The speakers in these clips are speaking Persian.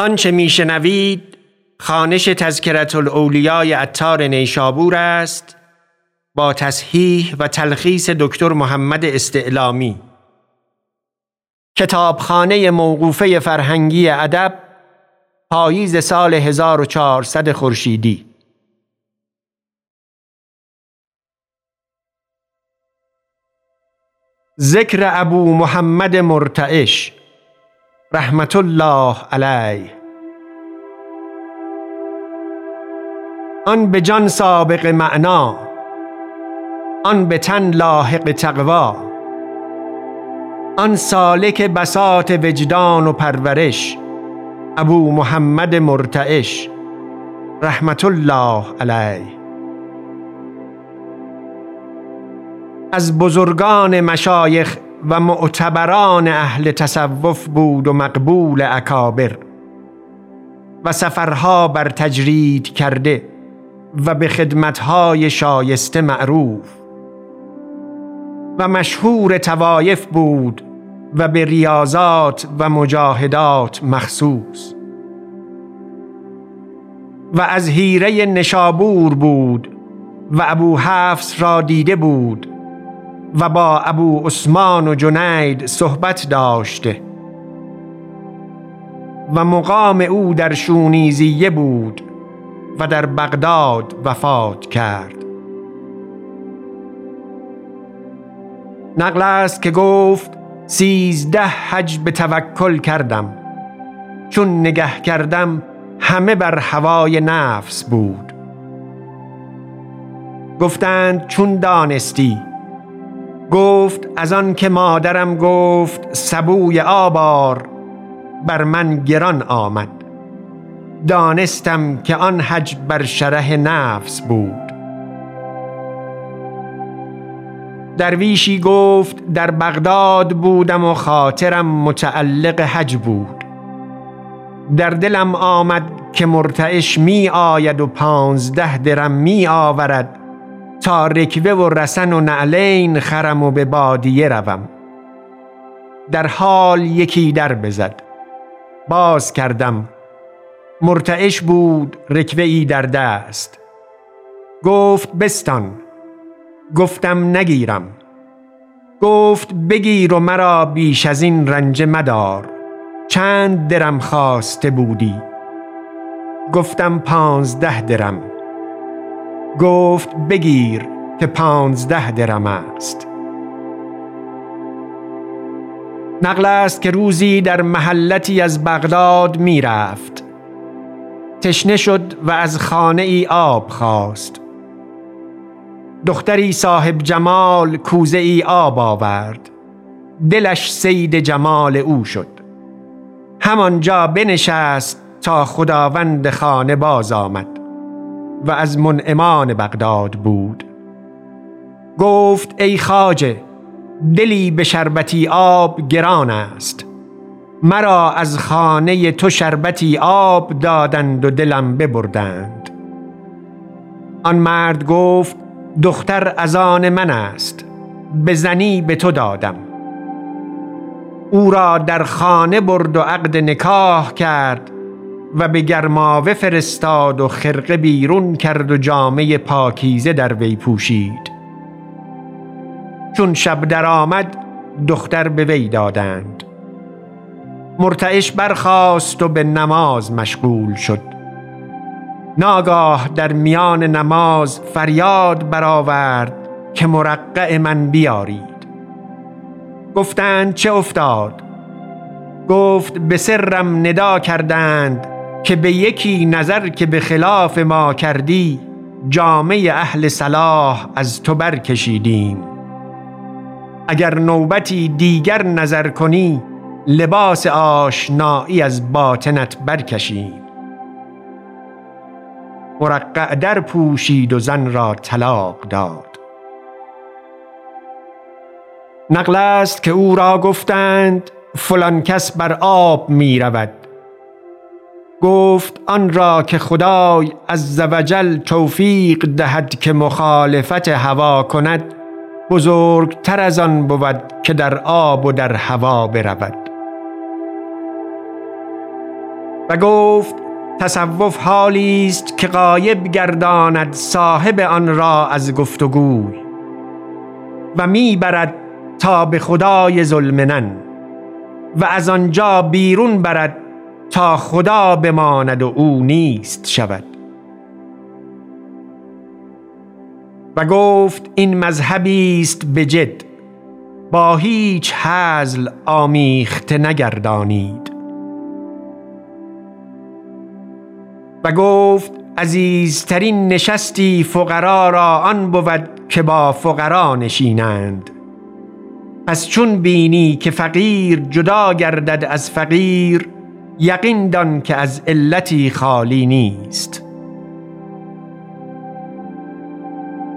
آنچه میشنوید خانش تذکرت الاولیای اتار نیشابور است با تصحیح و تلخیص دکتر محمد استعلامی. کتابخانه موقوفه فرهنگی ادب پاییز سال 1400 خورشیدی. ذکر ابو محمد مرتعش. رحمت الله علیه. آن به جان سابق معنا آن به تن لاحق تقوا آن سالک بساط وجدان و پرورش ابو محمد مرتعش. رحمت الله علیه. از بزرگان مشایخ و معتبران اهل تصوف بود و مقبول اکابر و سفرها بر تجرید کرده و به خدمتهای شایسته معروف و مشهور توایف بود و به ریاضات و مجاهدات مخصوص و از هیره نشابور بود و ابو حفص را دیده بود و با ابو عثمان و جنید صحبت داشته. و مقام او در شونیزیه بود و در بغداد وفات کرد. نقل است که گفت سیزده حج به توکل کردم. چون نگه کردم همه بر هوای نفس بود. گفتند چون دانستی؟ گفت از آن که مادرم گفت سبوی آبار بر من گران آمد. دانستم که آن حج بر شره نفس بود. درویشی گفت در بغداد بودم و خاطرم متعلق حج بود. در دلم آمد که مرتعش می آید و پانزده درم می آورد. تا رکوه و رسن و نعلین خرم و به بادیه روم. در حال یکی در بزد. باز کردم. مرتعش بود رکوه ای در دست. گفت بستان. گفتم نگیرم. گفت بگیر و مرا بیش از این رنج مدار. چند درم خواسته بودی؟ گفتم پانزده درم. گفت بگیر که پانزده درم است. نقل است که روزی در محلتی از بغداد می رفت تشنه شد و از خانه ای آب خواست. دختری صاحب جمال کوزه ای آب آورد. دلش سید جمال او شد. همانجا بنشست تا خداوند خانه باز آمد. و از منعمان بغداد بود. گفت ای خاجه دلی به شربتی آب گران است. مرا از خانه تو شربتی آب دادند و دلم ببردند. آن مرد گفت دختر از آن من است به زنی به تو دادم. او را در خانه برد و عقد نکاح کرد و به گرماوه فرستاد و خرقه بیرون کرد و جامعه پاکیزه در وی پوشید. چون شب در آمد دختر به وی دادند. مرتعش برخاست و به نماز مشغول شد. ناگاه در میان نماز فریاد برآورد که مرقع من بیارید. گفتند چه افتاد؟ گفت به سرم ندا کردند که به یکی نظر که به خلاف ما کردی جامعه اهل صلاح از تو برکشیدیم. اگر نوبتی دیگر نظر کنی لباس آشنایی از باطنت برکشیم. مرقع در پوشید و زن را طلاق داد. نقل است که او را گفتند فلان کس بر آب می رود گفت آن را که خدای از زوجل توفیق دهد که مخالفت هوا کند بزرگتر از آن بود که در آب و در هوا برود. و گفت تصوف حالی است که غایب گرداند صاحب آن را از گفتگوی و می‌برد تا به خدای ظلمنن و از آنجا بیرون برد تا خدا بماند و او نیست شود. و گفت این مذهبی است به جد با هیچ حزل آمیخته نگردانید. و گفت عزیزترین نشستی فقرا را آن بود که با فقرا نشینند. پس چون بینی که فقیر جدا گردد از فقیر یقین دان که از علتی خالی نیست.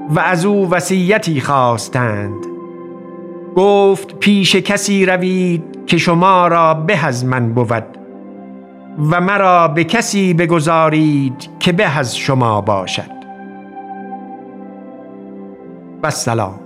و از او وصیتی خواستند. گفت پیش کسی روید که شما را به از من بود و مرا به کسی بگذارید که به از شما باشد. و سلام